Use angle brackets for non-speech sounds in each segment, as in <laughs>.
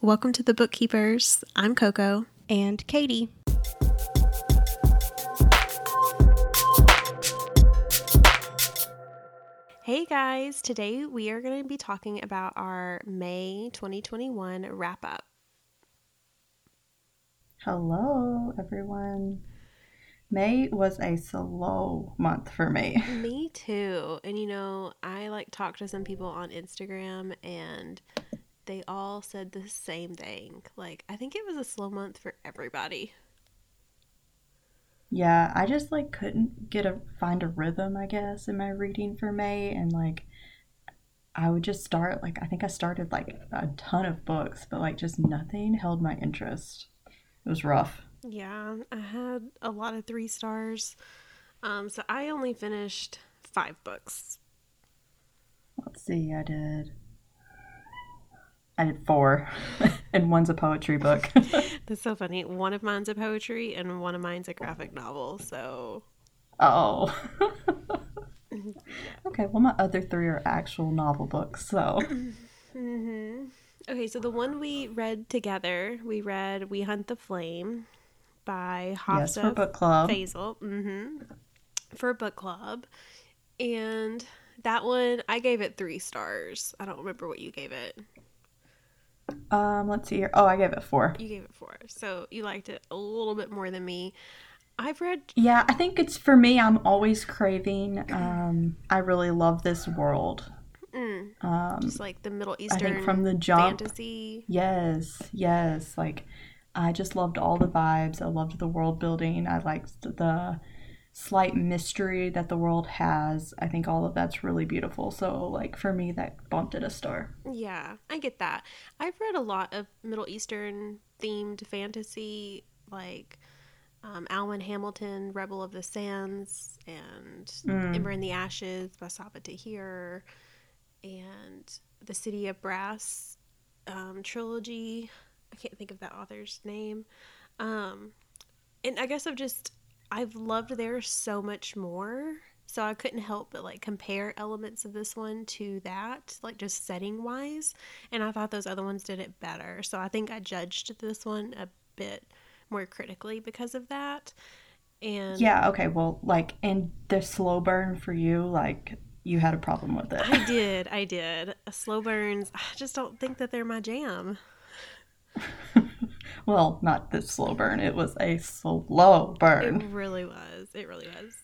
Welcome to the Bookkeepers. I'm Coco. And Katie. Hey guys, today we are going to be talking about our May 2021 wrap up. Hello, everyone. May was a slow month for me. Me too. And you know, I like talked to some people on Instagram and they all said the same thing. Like, I think it was a slow month for everybody. Yeah, I just like couldn't get a find a rhythm, I guess, in my reading for May and like I would just start like I think I started like a ton of books, but like just nothing held my interest. It was rough. Yeah, I had a lot of three stars. Um, so I only finished five books. Let's see, I did I did four, <laughs> and one's a poetry book. <laughs> That's so funny. One of mine's a poetry, and one of mine's a graphic novel. So, oh, <laughs> okay. Well, my other three are actual novel books. So, mm-hmm. okay. So the one we read together, we read "We Hunt the Flame" by Hafsah yes, for book club. Faizal. Mm-hmm. For book club, and that one I gave it three stars. I don't remember what you gave it. Um, let's see here. Oh, I gave it four. You gave it four. So you liked it a little bit more than me. I've read. Yeah, I think it's for me. I'm always craving. Um, I really love this world. Mm, um, just like the Middle Eastern. I think from the jump. Fantasy. Yes, yes. Like, I just loved all the vibes. I loved the world building. I liked the slight mystery that the world has. I think all of that's really beautiful. So, like, for me, that bumped it a star. Yeah, I get that. I've read a lot of Middle Eastern themed fantasy, like um, Alwyn Hamilton, Rebel of the Sands, and mm. Ember in the Ashes by Sabaa Tahir, and the City of Brass um, trilogy. I can't think of that author's name. Um, and I guess I've just I've loved theirs so much more. So I couldn't help but like compare elements of this one to that, like just setting wise. And I thought those other ones did it better. So I think I judged this one a bit more critically because of that. And yeah, okay. Well, like, and the slow burn for you, like, you had a problem with it. I did. I did. Slow burns, I just don't think that they're my jam. <laughs> well, not this slow burn. It was a slow burn. It really was. It really was.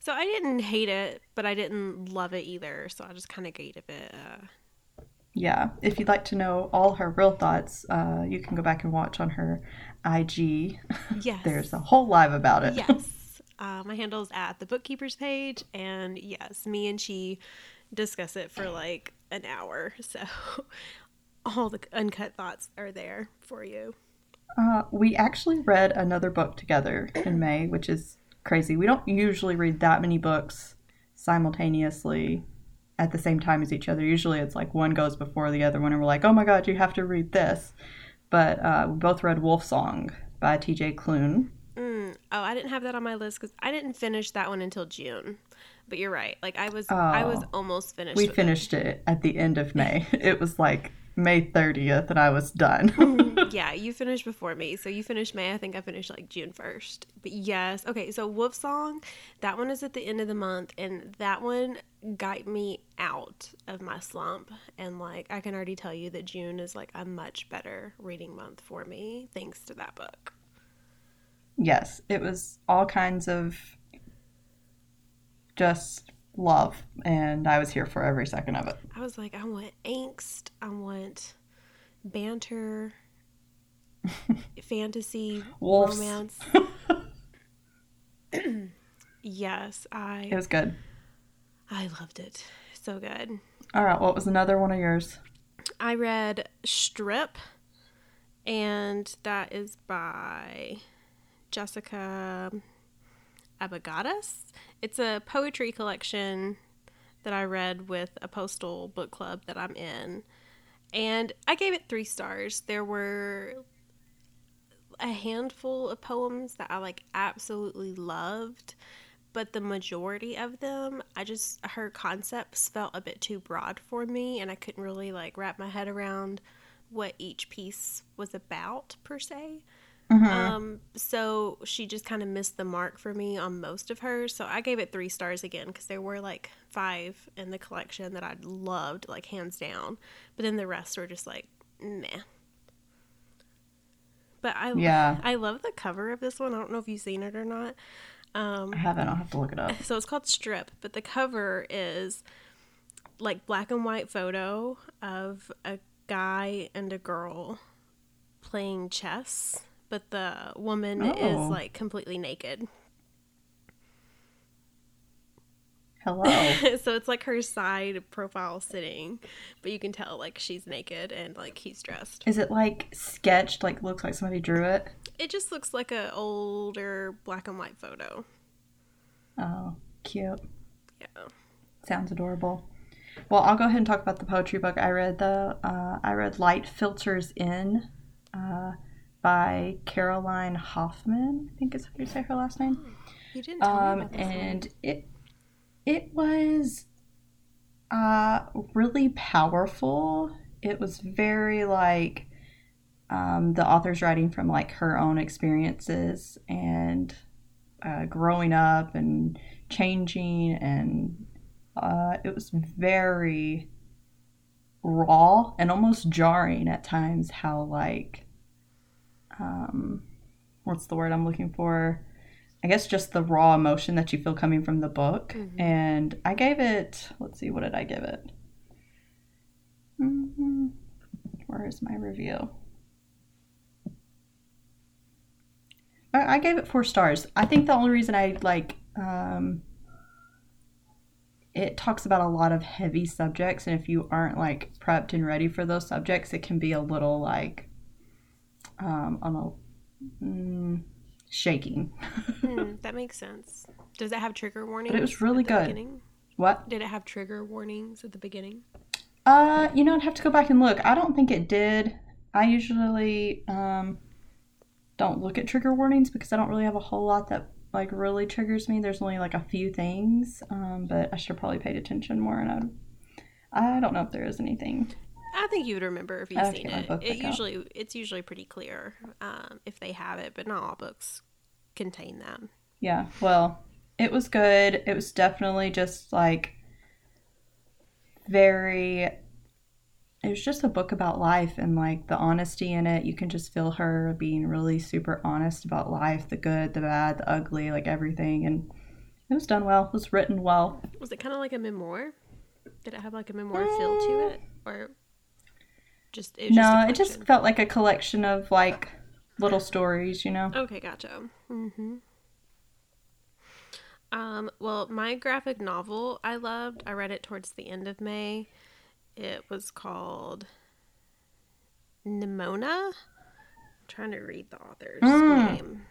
So I didn't hate it, but I didn't love it either. So I just kind of gave it. Uh... Yeah. If you'd like to know all her real thoughts, uh, you can go back and watch on her IG. <laughs> Yes. There's a whole live about it. Yes. <laughs> Uh, my handle is at the bookkeepers page, and yes, me and she discuss it for like an hour. So <laughs> all the uncut thoughts are there for you. Uh, we actually read another book together in May, which is crazy. We don't usually read that many books simultaneously at the same time as each other. Usually it's like one goes before the other one, and we're like, oh my god, you have to read this. But uh, we both read Wolf Song by TJ Klune. Mm. Oh, I didn't have that on my list because I didn't finish that one until June. But you're right. Like I was, oh, I was almost finished. We finished it. it at the end of May. <laughs> it was like May 30th and I was done. <laughs> <laughs> yeah, you finished before me. So you finished May. I think I finished like June 1st. But yes. Okay, so Wolf Song, that one is at the end of the month and that one got me out of my slump and like I can already tell you that June is like a much better reading month for me thanks to that book. Yes, it was all kinds of just love and I was here for every second of it. I was like, I want angst, I want banter, <laughs> fantasy, romance. <laughs> yes, I It was good. I loved it. So good. All right, what was another one of yours? I read Strip and that is by Jessica Abughattas. It's a poetry collection that I read with a postal book club that I'm in. And I gave it three stars. There were a handful of poems that I like absolutely loved, but the majority of them, I just, her concepts felt a bit too broad for me, and I couldn't really like wrap my head around what each piece was about per se. Mhm. Um, so she just kind of missed the mark for me on most of hers. So I gave it three stars again because there were like five in the collection that I loved, like hands down. But then the rest were just like, meh. But I Yeah. I love the cover of this one. I don't know if you've seen it or not. Um, I haven't. I'll have to look it up. so it's called Strip, but the cover is like black and white photo of a guy and a girl playing chess, but the woman Oh. is like completely naked. Hello. <laughs> so it's like her side profile sitting, but you can tell like she's naked and like he's dressed. Is it like sketched? Like looks like somebody drew it? It just looks like a older black and white photo. Oh, cute. Yeah. Sounds adorable. Well, I'll go ahead and talk about the poetry book I read. The uh, I read "Light Filters In" uh, by Caroline Hoffman. I think is how you say her last name. You didn't tell me Um, about this one. and it it was uh, really powerful. It was very like um, the author's writing from like her own experiences and uh, growing up and changing and uh, it was very raw and almost jarring at times how like um what's the word i'm looking for? I guess just the raw emotion that you feel coming from the book. And i gave it let's see what did i give it? Hmm where is my review? I I gave it four stars. I think the only reason I like um, it talks about a lot of heavy subjects, and if you aren't like prepped and ready for those subjects, it can be a little like um, on a mm, shaking. Hmm, <laughs> that makes sense. Does it have trigger warnings? But it was really good. beginning? what? Did it have trigger warnings at the beginning? Uh, you know, I'd have to go back and look. I don't think it did. I usually um, don't look at trigger warnings because I don't really have a whole lot that like really triggers me. There's only like a few things, um, but I should have probably paid attention more. And I, I don't know if there is anything. I think you would remember if you've I'll have to seen it. It back out. usually it's usually pretty clear um, if they have it, but not all books contain them. Yeah, well, it was good. It was definitely just like very it was just a book about life and like the honesty in it. You can just feel her being really super honest about life, the good, the bad, the ugly, like everything and it was done well. It was written well. Was it kind of like a memoir? Did it have like a memoir feel to it, or just it no, just it just felt like a collection of like little stories, you know. Okay, gotcha. Mm-hmm. Um, well, my graphic novel I loved. I read it towards the end of May. It was called Nimona. I'm trying to read the author's Mm. name.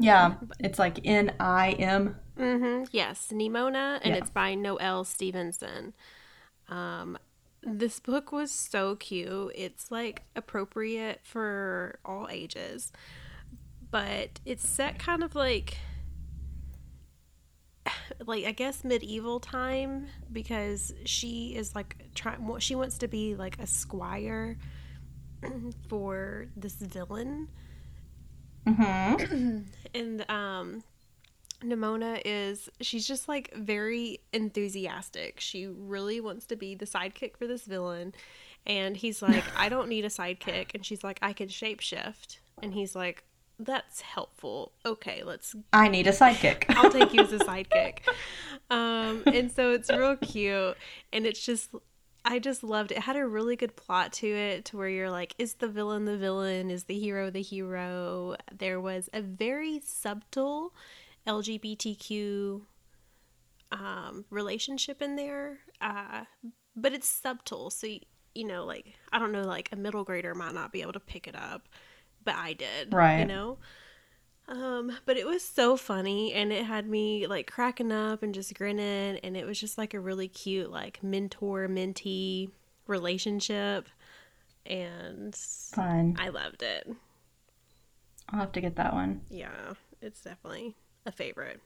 Yeah, it's like N I M. Mm-hmm. Yes, Nimona, and Yeah. it's by Noelle Stevenson. Um, this book was so cute. It's like appropriate for all ages, but it's set kind of like, <sighs> like I guess medieval time because she is like trying. She wants to be like a squire <clears throat> for this villain Mm-hmm. <clears throat> and um Nimona is she's just like very enthusiastic. She really wants to be the sidekick for this villain. And he's like, <laughs> I don't need a sidekick. And she's like, I can shapeshift. And he's like, That's helpful. Okay, let's I need a sidekick. <laughs> I'll take you as a <laughs> sidekick. Um, and so it's real cute. And it's just, I just loved it. It had a really good plot to it to where you're like, is the villain the villain? Is the hero the hero? There was a very subtle LGBTQ um, relationship in there, uh, but it's subtle. So, you, you know, like, I don't know, like a middle grader might not be able to pick it up, but I did. Right. You know? Um, but it was so funny and it had me like cracking up and just grinning and it was just like a really cute like mentor mentee relationship and Fun. I loved it. I'll have to get that one. Yeah, it's definitely a favorite.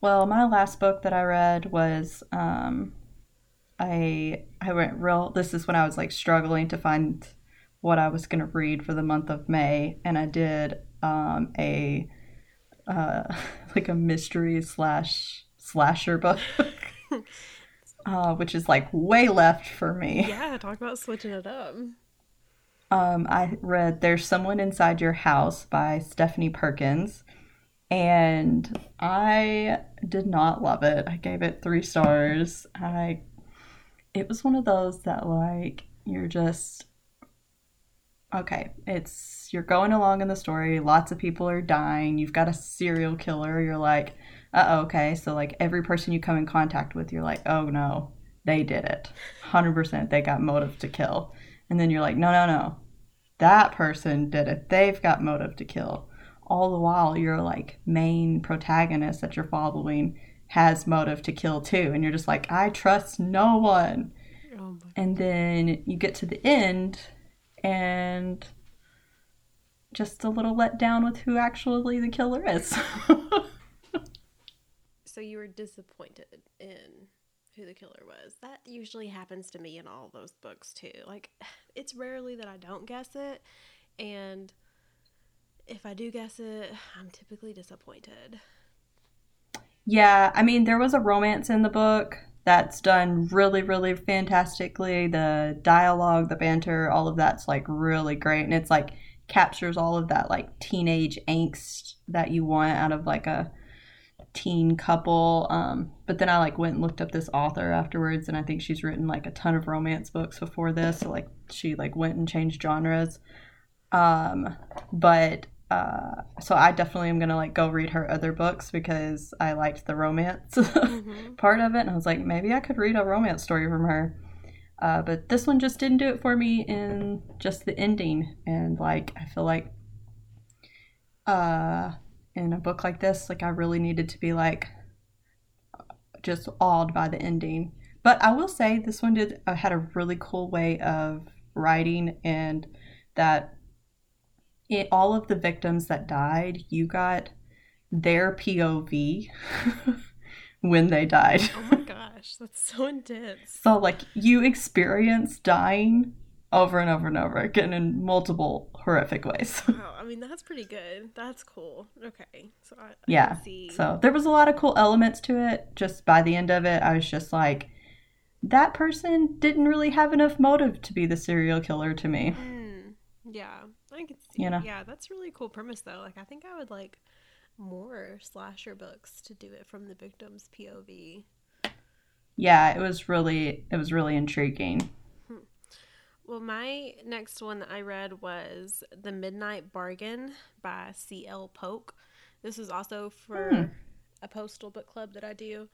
Well, my last book that I read was um, I I went real. This is when I was like struggling to find what I was gonna read for the month of May, and I did um, a uh, <laughs> like a mystery slash slasher book, <laughs> uh, which is like way left for me. Yeah, talk about switching it up. Um, I read "There's Someone Inside Your House" by Stephanie Perkins, and I did not love it. I gave it three stars. I it was one of those that like you're just okay it's you're going along in the story. Lots of people are dying. You've got a serial killer. You're like uh okay. So like every person you come in contact with you're like oh no they did it. 100% they got motive to kill and then you're like no no no. That person did it. They've got motive to kill. All the while your like main protagonist that you're following has motive to kill too. And you're just like i trust no one. Oh and then you get to the end and just a little let down with who actually the killer is. <laughs> So you were disappointed in who the killer was that usually happens to me in all those books too like <sighs> it's rarely that i don't guess it and if i do guess it <sighs> i'm typically disappointed yeah, I mean, there was a romance in the book that's done really, really fantastically. The dialogue, the banter, all of that's like really great. And it's like captures all of that like teenage angst that you want out of like a teen couple. Um, but then I like went and looked up this author afterwards, and I think she's written like a ton of romance books before this. So like she like went and changed genres. Um, but uh, so I definitely am gonna like go read her other books because I liked the romance mm-hmm. <laughs> part of it, and I was like, maybe I could read a romance story from her. Uh, but this one just didn't do it for me in just the ending, and like I feel like, uh, in a book like this, like I really needed to be like just awed by the ending. But I will say this one did uh, had a really cool way of writing, and that it, all of the victims that died, you got their POV <laughs> when they died. Oh my gosh, that's so intense. So, like, you experience dying over and over and over again in multiple horrific ways. wow, <laughs> I mean, that's pretty good. That's cool. Okay. So, I, I yeah. So, there was a lot of cool elements to it. Just by the end of it, I was just like, that person didn't really have enough motive to be the serial killer to me. Mm, yeah. I can see. You know? Yeah, that's really cool premise though. Like I think I would like more slasher books to do it from the victim's POV. Yeah, it was really it was really intriguing. Well, my next one that I read was The Midnight Bargain by C.L. Polk. This is also for hmm. a postal book club that I do.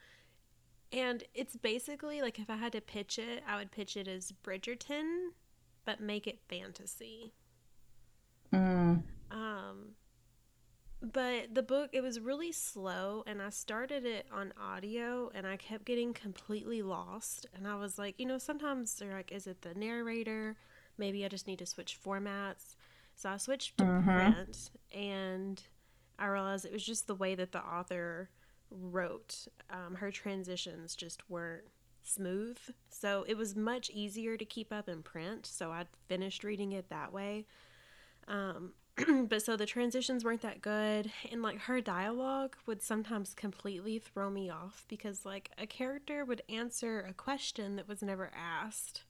And it's basically like if I had to pitch it, I would pitch it as Bridgerton, but make it fantasy. Mm. But the book it was really slow and i started it on audio and i kept getting completely lost. And i was like you know sometimes they're like is it the narrator? Maybe i just need to switch formats. So i switched to mm-hmm. print and i realized it was just the way that the author wrote um, her transitions just weren't smooth. So it was much easier to keep up in print so i finished reading it that way. Um, <clears throat> but so the transitions weren't that good and like her dialogue would sometimes completely throw me off because like a character would answer a question that was never asked.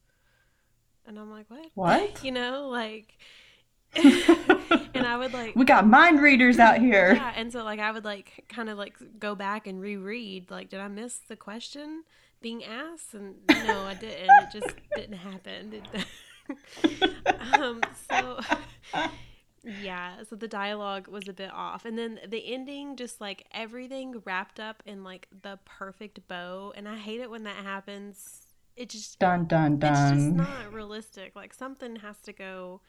And i'm like what? What? <laughs> You know like <laughs> and i would like we got mind readers out <laughs> here. Yeah and so like i would like kind of like go back and reread like did i miss the question being asked? And no i didn't. It just didn't happen um so yeah, so the dialogue was a bit off. And then the ending, just like everything wrapped up in like the perfect bow. And I hate it when that happens. It just dun dun dun. It's just not realistic. Like something has to go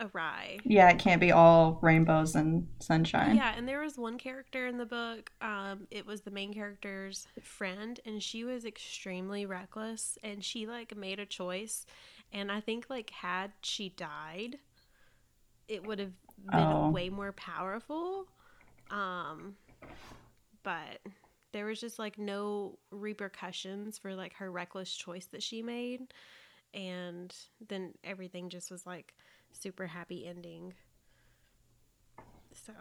awry. Yeah, it can't be all rainbows and sunshine. Yeah, and there was one character in the book. Um, it was the main character's friend, and she was extremely reckless, and she like made a choice, and I think like had she died it would have been oh. way more powerful. Um, but there was just like no repercussions for like her reckless choice that she made. And then everything just was like super happy ending. So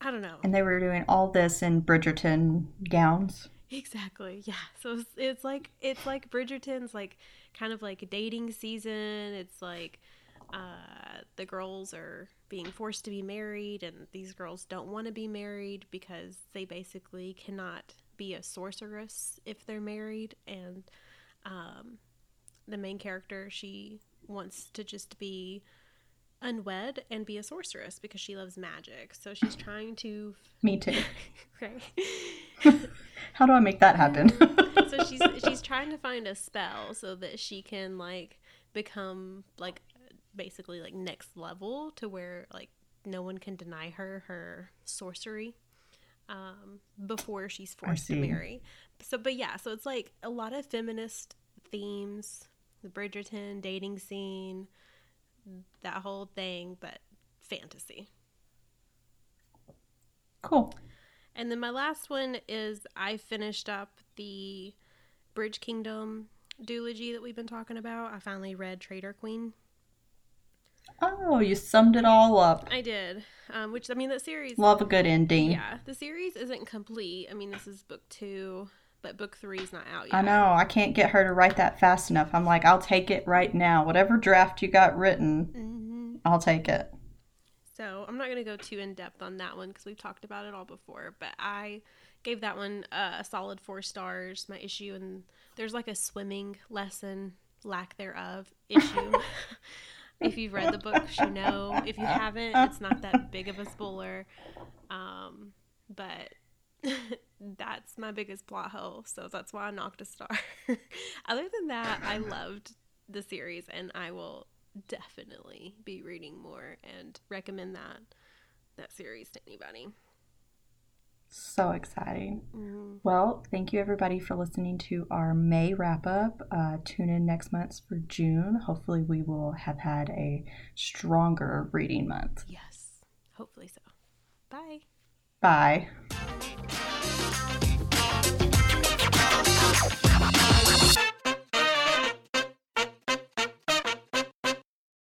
I don't know. And they were doing all this in Bridgerton gowns. Exactly. Yeah. So it's, it's like it's like Bridgerton's like kind of like dating season. It's like uh, the girls are being forced to be married, and these girls don't want to be married because they basically cannot be a sorceress if they're married. And um, the main character, she wants to just be unwed and be a sorceress because she loves magic. So she's trying to. Me too. <laughs> right. <laughs> How do I make that happen? <laughs> so she's she's trying to find a spell so that she can like become like basically like next level to where like no one can deny her her sorcery um, before she's forced to marry. So, but yeah, so it's like a lot of feminist themes, the Bridgerton dating scene, that whole thing, but fantasy. Cool. And then my last one is I finished up the Bridge Kingdom duology that we've been talking about. I finally read Traitor Queen. Oh, you summed it all up. I did. Um, which I mean, the series. Love a good ending. Yeah, the series isn't complete. I mean, this is book two, but book three is not out yet. I know. I can't get her to write that fast enough. I'm like, I'll take it right now. Whatever draft you got written, mm-hmm. I'll take it. So I'm not going to go too in depth on that one because we've talked about it all before. But I gave that one uh, a solid four stars. My issue and there's like a swimming lesson, lack thereof <laughs> issue. If you've read the books, you know. If you haven't, it's not that big of a spoiler. Um, but <laughs> that's my biggest plot hole, so that's why I knocked a star. <laughs> Other than that, I loved the series, and I will definitely be reading more and recommend that that series to anybody. So exciting. Mm-hmm. Well, thank you everybody for listening to our May wrap up. Uh, tune in next month for June. Hopefully, we will have had a stronger reading month. Yes, hopefully so. Bye. Bye.